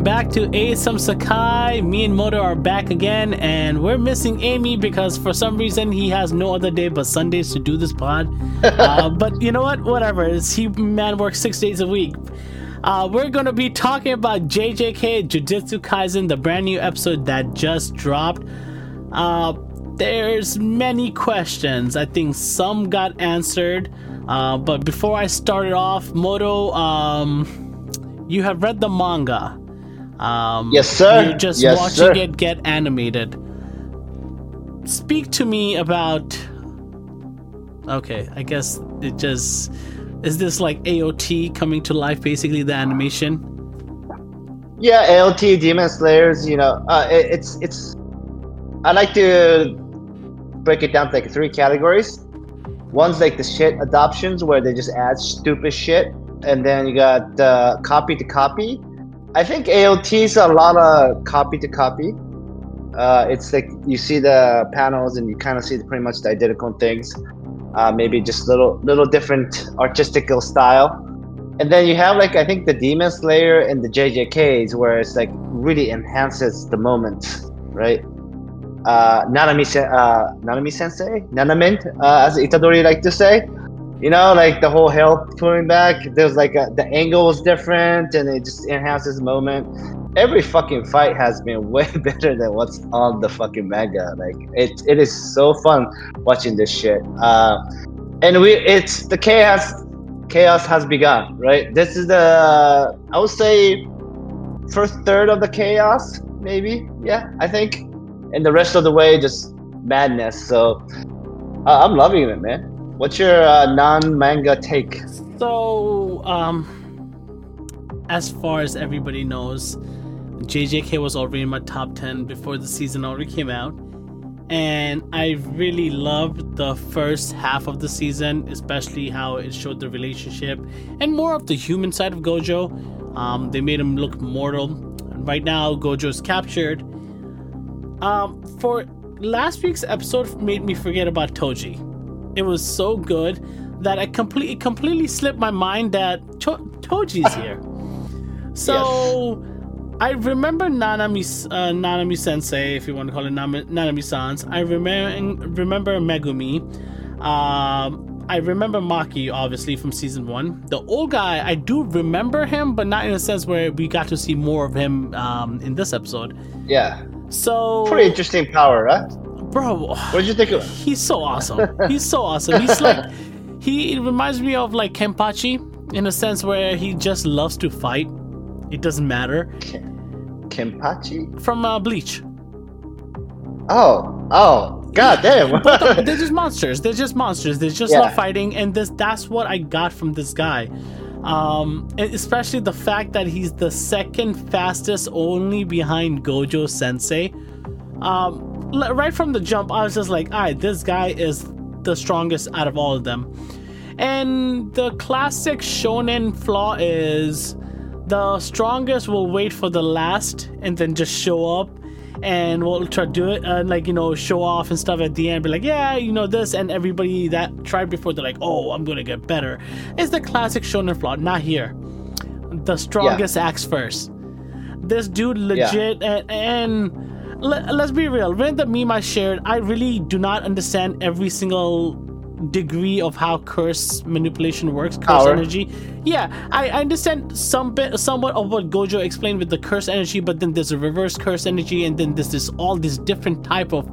welcome back to ASM Sekai. Me and Moto are back again, and we're missing Amy because for some reason he has no other day but Sundays to do this pod. uh, but you know what? Whatever. It's, he man works six days a week. Uh, we're gonna be talking about JJK Jujutsu Kaisen, the brand new episode that just dropped. Uh, there's many questions. I think some got answered. Uh, but before I started off, Moto, um, you have read the manga. Um, yes, sir. You're just yes, watching sir. it get animated. Speak to me about. Okay, I guess it just is this like AOT coming to life, basically the animation. Yeah, AOT Demon Slayers. You know, uh, it, it's it's. I like to break it down to like three categories. One's like the shit adoptions where they just add stupid shit and then you got uh, copy to copy. I think AOT is a lot of copy to copy. Uh, it's like you see the panels and you kind of see pretty much the identical things. Uh, maybe just little little different artistical style. And then you have like I think the Demon Slayer and the JJKs where it's like really enhances the moment, right? Uh, Nanami, uh, Nanami Sensei, Nanamin, uh, as Itadori like to say you know, like the whole hell pulling back. There's like a, the angle is different, and it just enhances the moment. Every fucking fight has been way better than what's on the fucking manga. Like it, it is so fun watching this shit. Uh, and we, it's the chaos. Chaos has begun, right? This is the, I would say, first third of the chaos, maybe. Yeah, I think, and the rest of the way just madness. So uh, I'm loving it, man. What's your uh, non-manga take? So, um, as far as everybody knows, JJK was already in my top 10 before the season already came out. And I really loved the first half of the season, especially how it showed the relationship and more of the human side of Gojo. Um, they made him look mortal. Right now, Gojo is captured. Um, for last week's episode, made me forget about Toji it was so good that I completely completely slipped my mind that to- Toji's here. So yes. I remember Nanami uh, Nanami Sensei, if you want to call it Nanami, Nanami Sans. I remember remember Megumi. Um, I remember Maki, obviously from season one. The old guy, I do remember him, but not in a sense where we got to see more of him um, in this episode. Yeah. So pretty interesting power, right? Bro. What did you think of? him? He's so awesome. He's so awesome. He's like he reminds me of like Kenpachi in a sense where he just loves to fight. It doesn't matter. Kenpachi from uh, Bleach. Oh, oh, god damn! they're just monsters. They're just monsters. They just yeah. love fighting, and this that's what I got from this guy. Um, especially the fact that he's the second fastest, only behind Gojo Sensei. Um, right from the jump, I was just like, all right, this guy is the strongest out of all of them. And the classic shonen flaw is the strongest will wait for the last and then just show up and we'll try to do it and like you know show off and stuff at the end be like yeah you know this and everybody that tried before they're like oh i'm gonna get better it's the classic shonen flaw not here the strongest yeah. acts first this dude legit yeah. and, and let, us be real. When the meme I shared, I really do not understand every single degree of how curse manipulation works, curse Power. energy. Yeah, I, I understand some bit, somewhat of what Gojo explained with the curse energy, but then there's a reverse curse energy, and then there's this all these different type of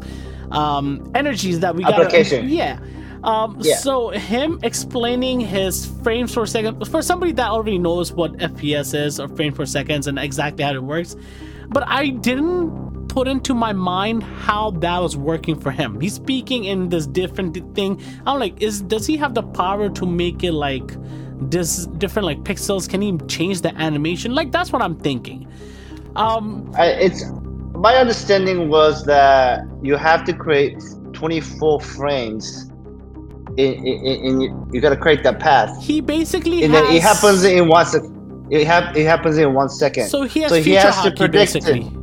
um, energies that we got. Application. Yeah. Um, yeah. So him explaining his frames per second for somebody that already knows what FPS is or frames per seconds and exactly how it works, but I didn't put into my mind how that was working for him. He's speaking in this different thing. I'm like, is does he have the power to make it like this different like pixels? Can he change the animation? Like that's what I'm thinking. Um, I, it's my understanding was that you have to create 24 frames. In, in, in you got to create that path. He basically and has... then it happens in one second. It, ha- it happens in one second. So he has, so he has to predict basically. it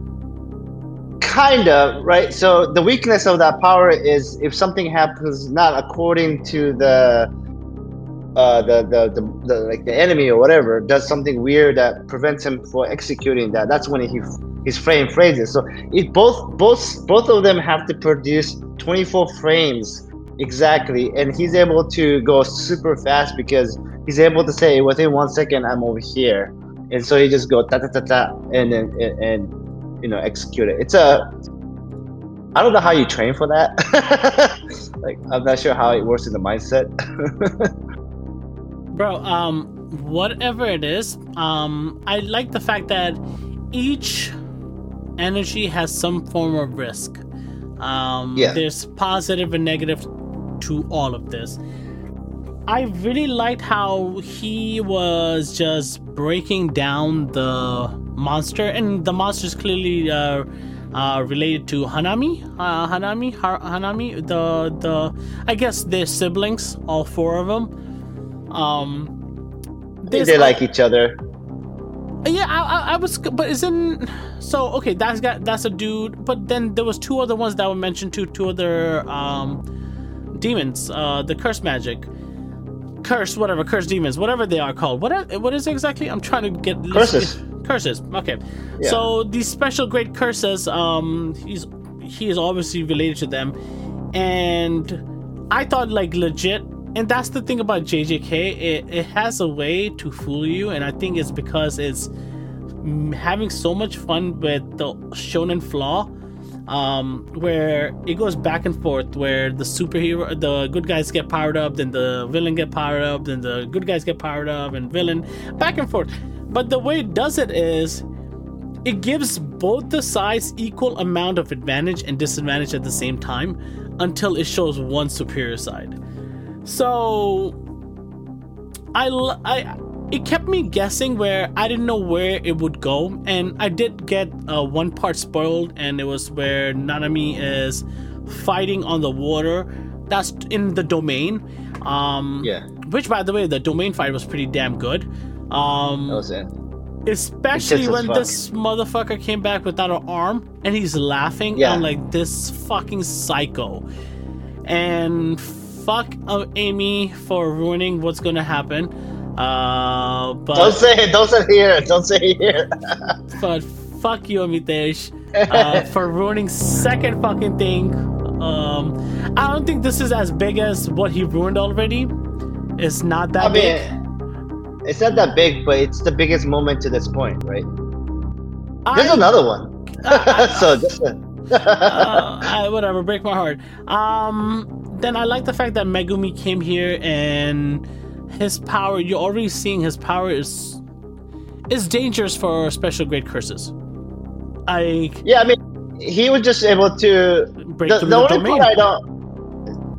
kind of right so the weakness of that power is if something happens not according to the uh, the, the, the the like the enemy or whatever does something weird that prevents him from executing that, that's when he his frame phrases. So if both both both of them have to produce 24 frames exactly, and he's able to go super fast because he's able to say within one second I'm over here, and so he just go ta ta ta ta, and then and, and you know execute it. It's a I don't know how you train for that. like I'm not sure how it works in the mindset. Bro, um, whatever it is, um, I like the fact that each energy has some form of risk. Um, yeah. There's positive and negative to all of this. I really liked how he was just breaking down the monster, and the monster is clearly uh, uh, related to Hanami. Uh, Hanami, ha- Hanami. The the I guess they're siblings, all four of them. Um, they like each other. Yeah, I, I, I, was, but isn't so? Okay, that's got that's a dude. But then there was two other ones that were mentioned too. Two other um, demons. Uh, the curse magic, curse, whatever, curse demons, whatever they are called. What what is it exactly? I'm trying to get curses. Get, curses. Okay, yeah. so these special great curses. Um, he's he is obviously related to them, and I thought like legit and that's the thing about JJK. It, it has a way to fool you, and I think it's because it's having so much fun with the shonen flaw, um, where it goes back and forth. Where the superhero, the good guys get powered up, then the villain get powered up, then the good guys get powered up, and villain back and forth. But the way it does it is, it gives both the sides equal amount of advantage and disadvantage at the same time, until it shows one superior side. So I I it kept me guessing where I didn't know where it would go, and I did get uh, one part spoiled, and it was where Nanami is fighting on the water. That's in the domain. Um, yeah. Which, by the way, the domain fight was pretty damn good. Um, that was it. Especially when this motherfucker came back without an arm and he's laughing. Yeah. I'm like, this fucking psycho. And fuck of Amy for ruining what's gonna happen. Uh, but don't say it. Don't say it here. Don't say it here. but fuck you, Amitesh, uh, for ruining second fucking thing. Um, I don't think this is as big as what he ruined already. It's not that I big. It's not that big, but it's the biggest moment to this point, right? There's another one. Uh, so just, uh, whatever, break my heart. Um, then I like the fact that Megumi came here and his power. You're already seeing his power is is dangerous for special grade curses. I yeah, I mean, he was just able to break the, the, the only domain. part I don't.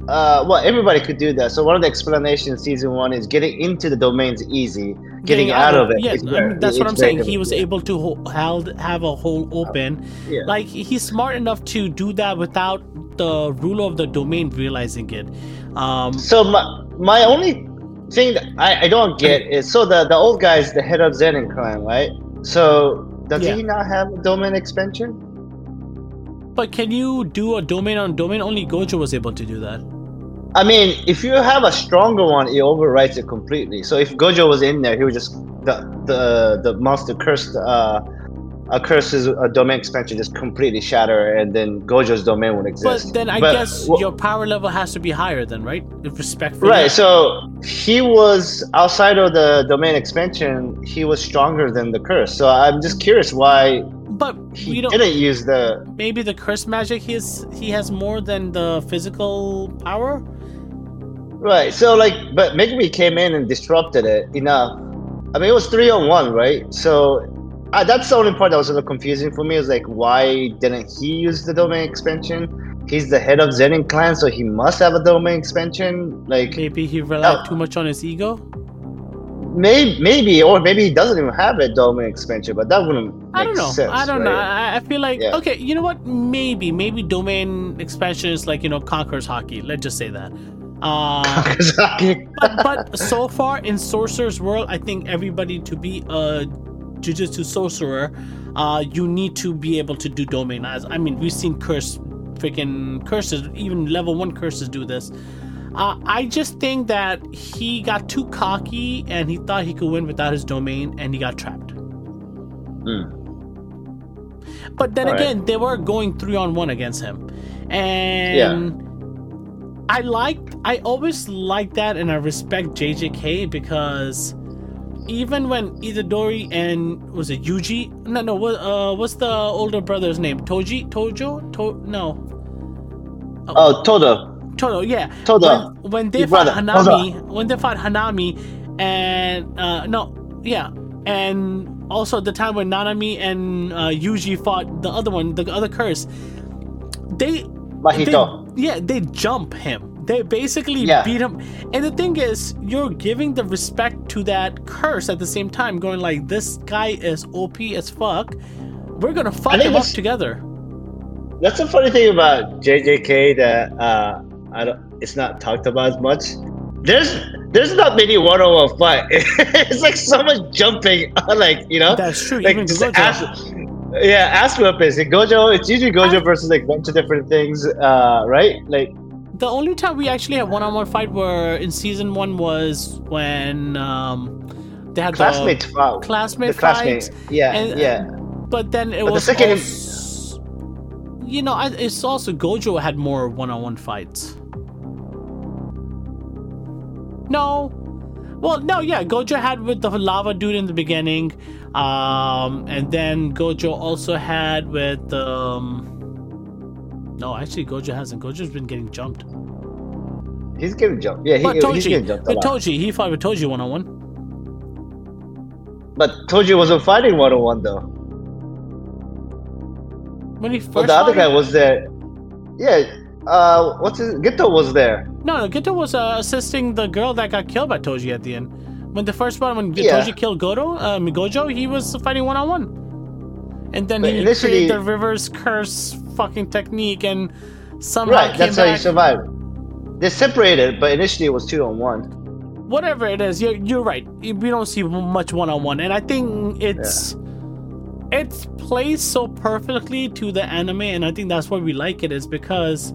Uh, well, everybody could do that. So one of the explanations season one is getting into the domains easy, getting, getting out, out, of it. Yes, I mean, that's what I'm saying. He was able to hold, have a hole open. Yeah. Like he's smart enough to do that without the ruler of the domain realizing it. Um, so my my only thing that I, I don't get is so the the old guy is the head of Zenin clan, right? So does yeah. he not have a domain expansion? But can you do a domain on domain? Only Gojo was able to do that. I mean, if you have a stronger one, it overwrites it completely. So if Gojo was in there, he would just the the the monster cursed uh, a curse's a domain expansion just completely shatter, and then Gojo's domain would exist. But then I but, guess well, your power level has to be higher, then, right? With respect for right. That. So he was outside of the domain expansion. He was stronger than the curse. So I'm just curious why. But he didn't use the. Maybe the curse magic. He is he has more than the physical power. Right. So like, but Megumi came in and disrupted it enough. I mean, it was three on one, right? So uh, that's the only part that was a little confusing for me. Is like, why didn't he use the domain expansion? He's the head of Zenin clan, so he must have a domain expansion. Like maybe he relied uh, too much on his ego. Maybe, maybe, or maybe he doesn't even have a domain expansion, but that wouldn't. I don't know. Sense, I don't right? know. I, I feel like yeah. okay. You know what? Maybe, maybe domain expansion is like you know Conqueror's Haki. Let's just say that. Uh, but, but so far in Sorcerer's World, I think everybody to be a jujutsu sorcerer, uh, you need to be able to do domain as I mean we've seen curse freaking curses, even level one curses do this. Uh, I just think that he got too cocky and he thought he could win without his domain and he got trapped. Mm. But then All again, right. they were going three on one against him, and I liked. I always like that, and I respect JJK because even when Itadori and was it Yuji? No, no. What? Uh, what's the older brother's name? Toji? Tojo? To? No. Oh, Todo. Toto, yeah. Todo. When, when they Your fought brother, Hanami, when they fought Hanami, and uh, no, yeah, and also the time when Nanami and uh, Yuji fought the other one, the other curse, they, Mahito. they yeah, they jump him. They basically Yeah. beat him. And the thing is, you're giving the respect to that curse at the same time, going like, this guy is OP as fuck. We're gonna fuck him up together. That's the funny thing about JJK that uh, I don't. It's not talked about as much. There's there's not many one on one fight. it's like so much jumping. Like you know, That's true. like Even just ass, yeah, weapons. In Gojo, it's usually Gojo versus like a bunch of different things, uh, right? Like The only time we actually had one-on-one fight were in season one was when um, they had classmate the classmate the classmate. fights. Yeah, and- yeah. But then it But the second- als- you know, I- it's also Gojo had more one-on-one fights. No, well, no, yeah, Gojo had with the lava dude in the beginning, um, and then Gojo also had with um. No, actually, Gojo hasn't. Gojo's been getting jumped. He's getting jumped. Yeah, he, But he's getting jumped with. Toji, he fought with Toji one on one. But Toji wasn't fighting one on one though. When he first But the other guy was there. Yeah. Uh, what's his? Geto was there. No, no, Geto was uh, assisting the girl that got killed by Toji at the end. When the first one, when Yeah. Toji killed Goto, uh, Gojo, he was fighting one on one. And then But he created the reverse curse fucking technique and somehow Right. That's how he back. survived. They separated, but initially it was two on one. Whatever it is, you're, you're right. We don't see much one on one. And I think it's. It's plays so perfectly to the anime, and I think that's why we like it. Is because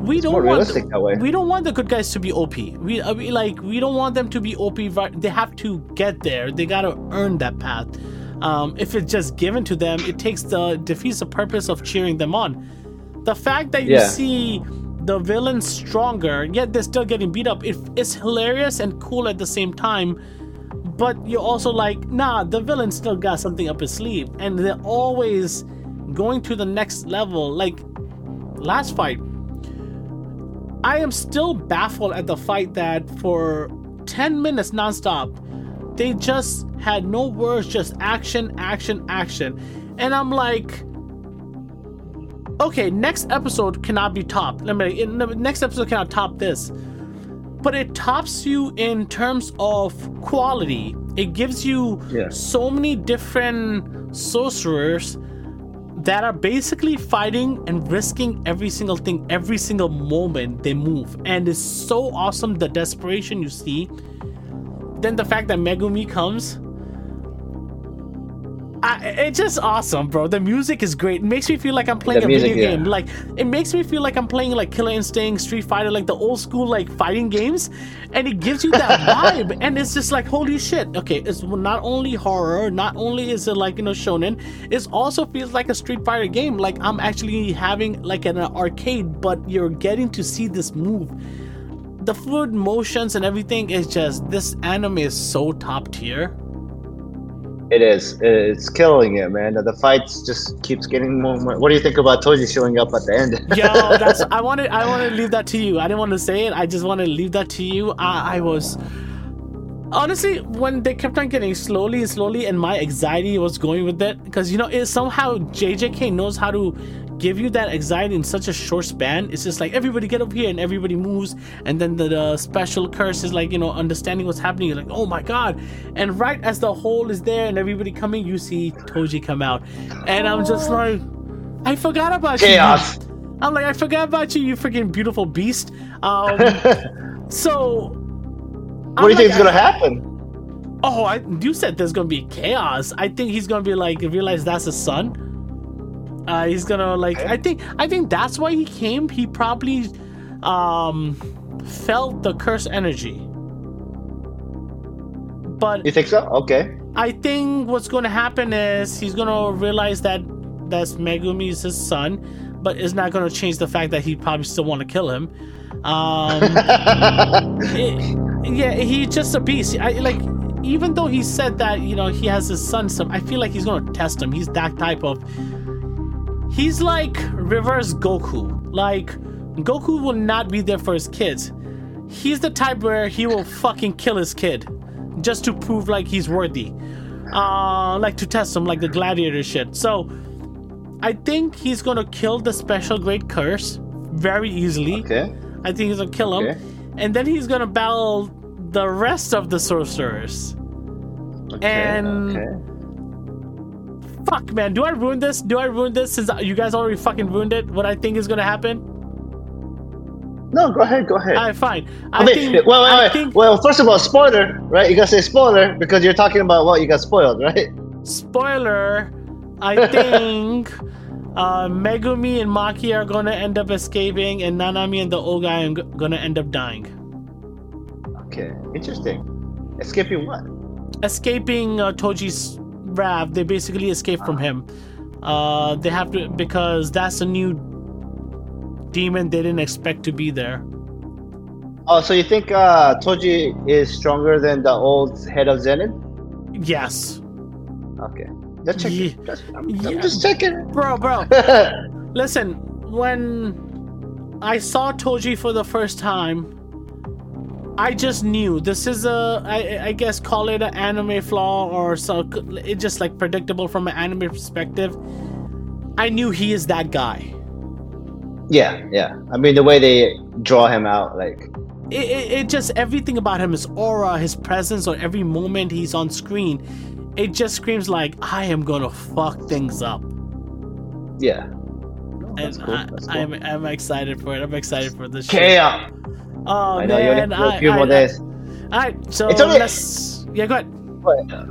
we don't want way. we don't want the good guys to be OP. We, uh, we like we don't want them to be OP. They have to get there. They gotta earn that path. Um, if it's just given to them, it takes the defeats the purpose of cheering them on. The fact that you Yeah. see the villains stronger, yet they're still getting beat up, it, it's hilarious and cool at the same time. But you're also like, nah, the villain still got something up his sleeve, and they're always going to the next level. Like last fight, I am still baffled at the fight that for 10 minutes nonstop, they just had no words, just action, action, action. And I'm like, okay, next episode cannot be topped. Let me, next episode cannot top this. But it tops you in terms of quality. It gives you Yeah. so many different sorcerers that are basically fighting and risking every single thing every single moment they move. And it's so awesome the desperation you see. Then the fact that megumi comes I, it's just awesome, bro. The music is great. It makes me feel like I'm playing The a music, video yeah. game. Like it makes me feel like I'm playing like Killer Instinct, Street Fighter, like the old school like fighting games, and it gives you that vibe. And it's just like holy shit. Okay, it's not only horror, not only is it like you know shonen, it also feels like a Street Fighter game. Like I'm actually having like an arcade, but you're getting to see this move. The fluid motions and everything is just this anime is so top tier. It is. It's killing it, man. The fights just keeps getting more. more. What do you think about Toji showing up at the end? Yo, that's I wanted I wanted to leave that to you. I didn't want to say it. I just want to leave that to you. I, I was honestly when they kept on getting slowly and slowly, and my anxiety was going with it because you know it somehow JJK knows how to give you that anxiety in such a short span. It's just like everybody get up here and everybody moves, and then the, the special curse is like you know understanding what's happening. You're like, oh my god! And right as the hole is there and everybody coming, you see Toji come out, and I'm just like, I forgot about you. Chaos. I'm like, I forgot about you, you freaking beautiful beast. Um, so. What do you think is gonna happen? Oh, I, you said there's gonna be chaos. I think he's gonna be like realize that's his son. Uh, he's gonna like. I think. I think that's why he came. He probably um felt the curse energy. But You think so? Okay. I think what's going to happen is he's going to realize that that's Megumi is his son, but it's not going to change the fact that he probably still want to kill him. Um, it- yeah, he's just a beast. I like, even though he said that you know he has his son, some I feel like he's to test him. He's that type of. He's like reverse Goku. Like Goku will not be there for his kids. He's the type where he will fucking kill his kid just to prove like he's worthy. Uh, like to test him, like the gladiator shit. So, I think he's gonna kill the special grade curse very easily. Okay. I think he's gonna kill him, Okay. And then he's gonna battle the rest of the sorcerers. Okay. And- okay. Fuck, man, do I ruin this? Do I ruin this since you guys already fucking ruined it? What I think is gonna happen? No, go ahead. Go ahead. Alright, fine. I, I mean, think. wait, wait, wait. think Well, first of all, spoiler, right? You gotta say spoiler because you're talking about what you got spoiled, right? spoiler. I think uh, Megumi and Maki are gonna end up escaping, and Nanami and the old guy are gonna end up dying. Okay, interesting. Escaping what? escaping uh, Toji's wrath, they basically escape from him. Uh, they have to because that's a new demon they didn't expect to be there. Oh, so you think uh, Toji is stronger than the old head of Zenin? Yes, Okay, just checking. Ye- Just, I'm, yeah. I'm just checking. bro, bro. Listen, when I saw Toji for the first time, I just knew this is a I, I guess call it an anime flaw or so. It's just like predictable from an anime perspective. I knew he is that guy. yeah, yeah. I mean, the way they draw him out, like, it, it, it just everything about him his aura his presence or every moment he's on screen it just screams like i am gonna fuck things up yeah. And cool. I, That's cool. I'm, I'm excited for it i'm excited for this shit. Chaos. oh I know you only have a I, few I, more days. all right so It's only- let's yeah go ahead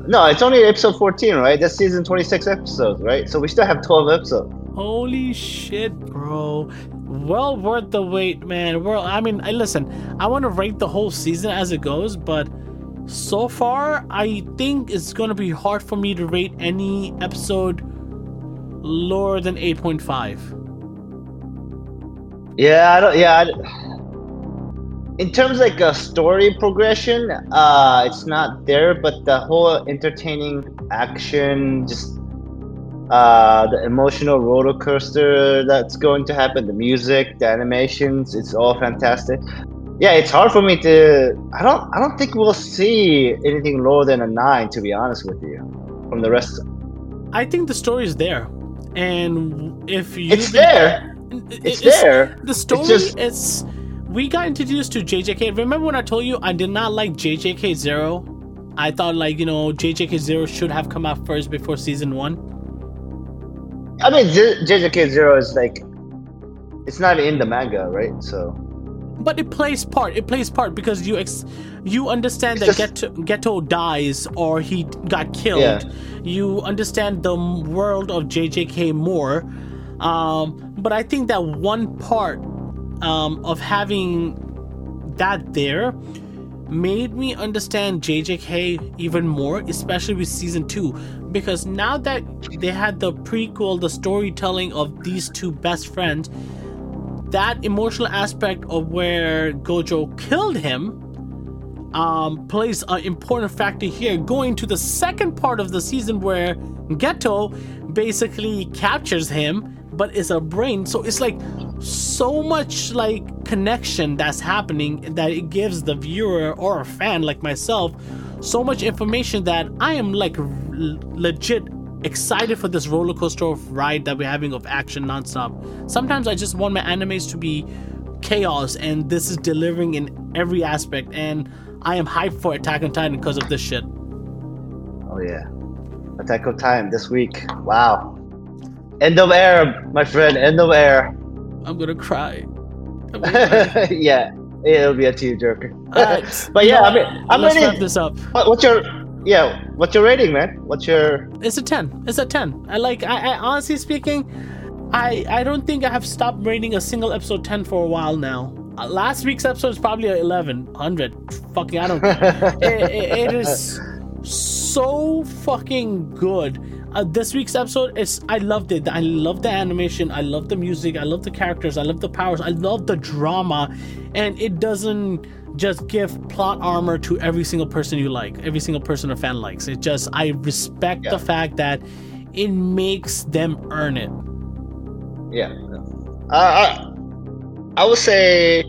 No, it's only episode 14, right? That's season 26 episodes, right? So we still have 12 episodes. holy shit bro well worth the wait man well i mean I, listen i want to rate the whole season as it goes but so far i think it's going to be hard for me to rate any episode lower than 8.5 Yeah, I don't. Yeah, I, in terms like a story progression, uh, it's not there. But the whole entertaining action, just uh, the emotional roller coaster that's going to happen, the music, the animations, it's all fantastic. Yeah, it's hard for me to. I don't. I don't think we'll see anything lower than a nine, to be honest with you, from the rest. i think the story is there and if you It's there. It's there. the story just- is we got introduced to jjk remember when i told you i did not like jjk zero i thought like you know jjk zero should have come out first before season one I mean, J- JJK Zero is like, it's not in the manga, right? So but it plays part. It plays part because you ex- you understand It's that just- Geto dies or he got killed. Yeah. you understand the world of jjk more. Um, but i think that one part um, of having that there made me understand JJK even more, especially with season two, because now that they had the prequel, the storytelling of these two best friends, that emotional aspect of where Gojo killed him um, plays an important factor here. Going to the second part of the season where Geto basically captures him, but is a brain. So it's like so much like connection that's happening that it gives the viewer or a fan like myself so much information that I am like legit excited for this roller coaster of ride that we're having of action nonstop. Sometimes I just want my animes to be chaos, and this is delivering in every aspect. And I am hyped for Attack on Titan because of this shit. Oh yeah, Attack on Titan this week. Wow. End of era, my friend. End of era. I'm gonna cry. I'm gonna cry. yeah, it'll be a tearjerker. Alright, but yeah, I mean, I'm let's ready. wrap this up. What's your yeah? What's your rating, man? What's your It's a ten. It's a ten. I like. I, I honestly speaking, I I don't think I have stopped rating a single episode ten for a while now. uh, last week's episode is probably 1100. Fucking, I don't. it, it, it is so fucking good. Uh, this week's episode is I loved it. I love the animation. I love the music. I love the characters. I love the powers. I love the drama, and it doesn't just give plot armor to every single person you like, every single person a fan likes. It just I respect yeah. the fact that it makes them earn it. Yeah, uh, I I would say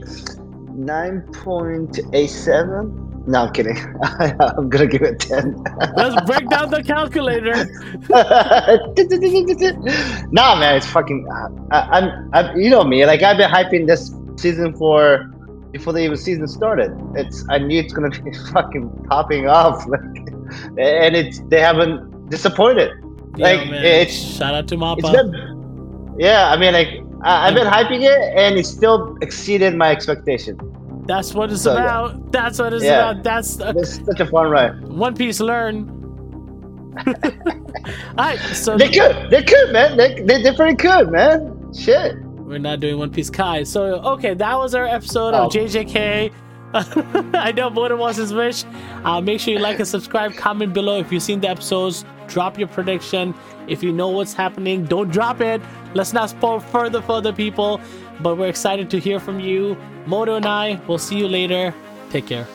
nine point eight seven. No, I'm kidding. I'm gonna give it ten. Let's break down the calculator. nah, man, it's fucking. I, am I'm, you know me. Like I've been hyping this season for before the even season started. It's I knew it's gonna be fucking popping off, like, and it's they haven't disappointed. Like Yo, it's shout out to Mappa. Been, yeah, I mean, like I, have been hyping it, and it still exceeded my expectation. That's what it's so, about. Yeah. That's what it's yeah. about. That's a, it's such a fun ride. One Piece learn. Alright, so they could, they could, man. They, they, they're pretty good, man. Shit. We're not doing One Piece Kai. So okay, that was our episode oh. of JJK. I know Moto wants his wish. Uh, make sure you like and subscribe. Comment below if you've seen the episodes. Drop your prediction. If you know what's happening, don't drop it. Let's not spoil further for other people. But we're excited to hear from you. Moto and I will see you later. Take care.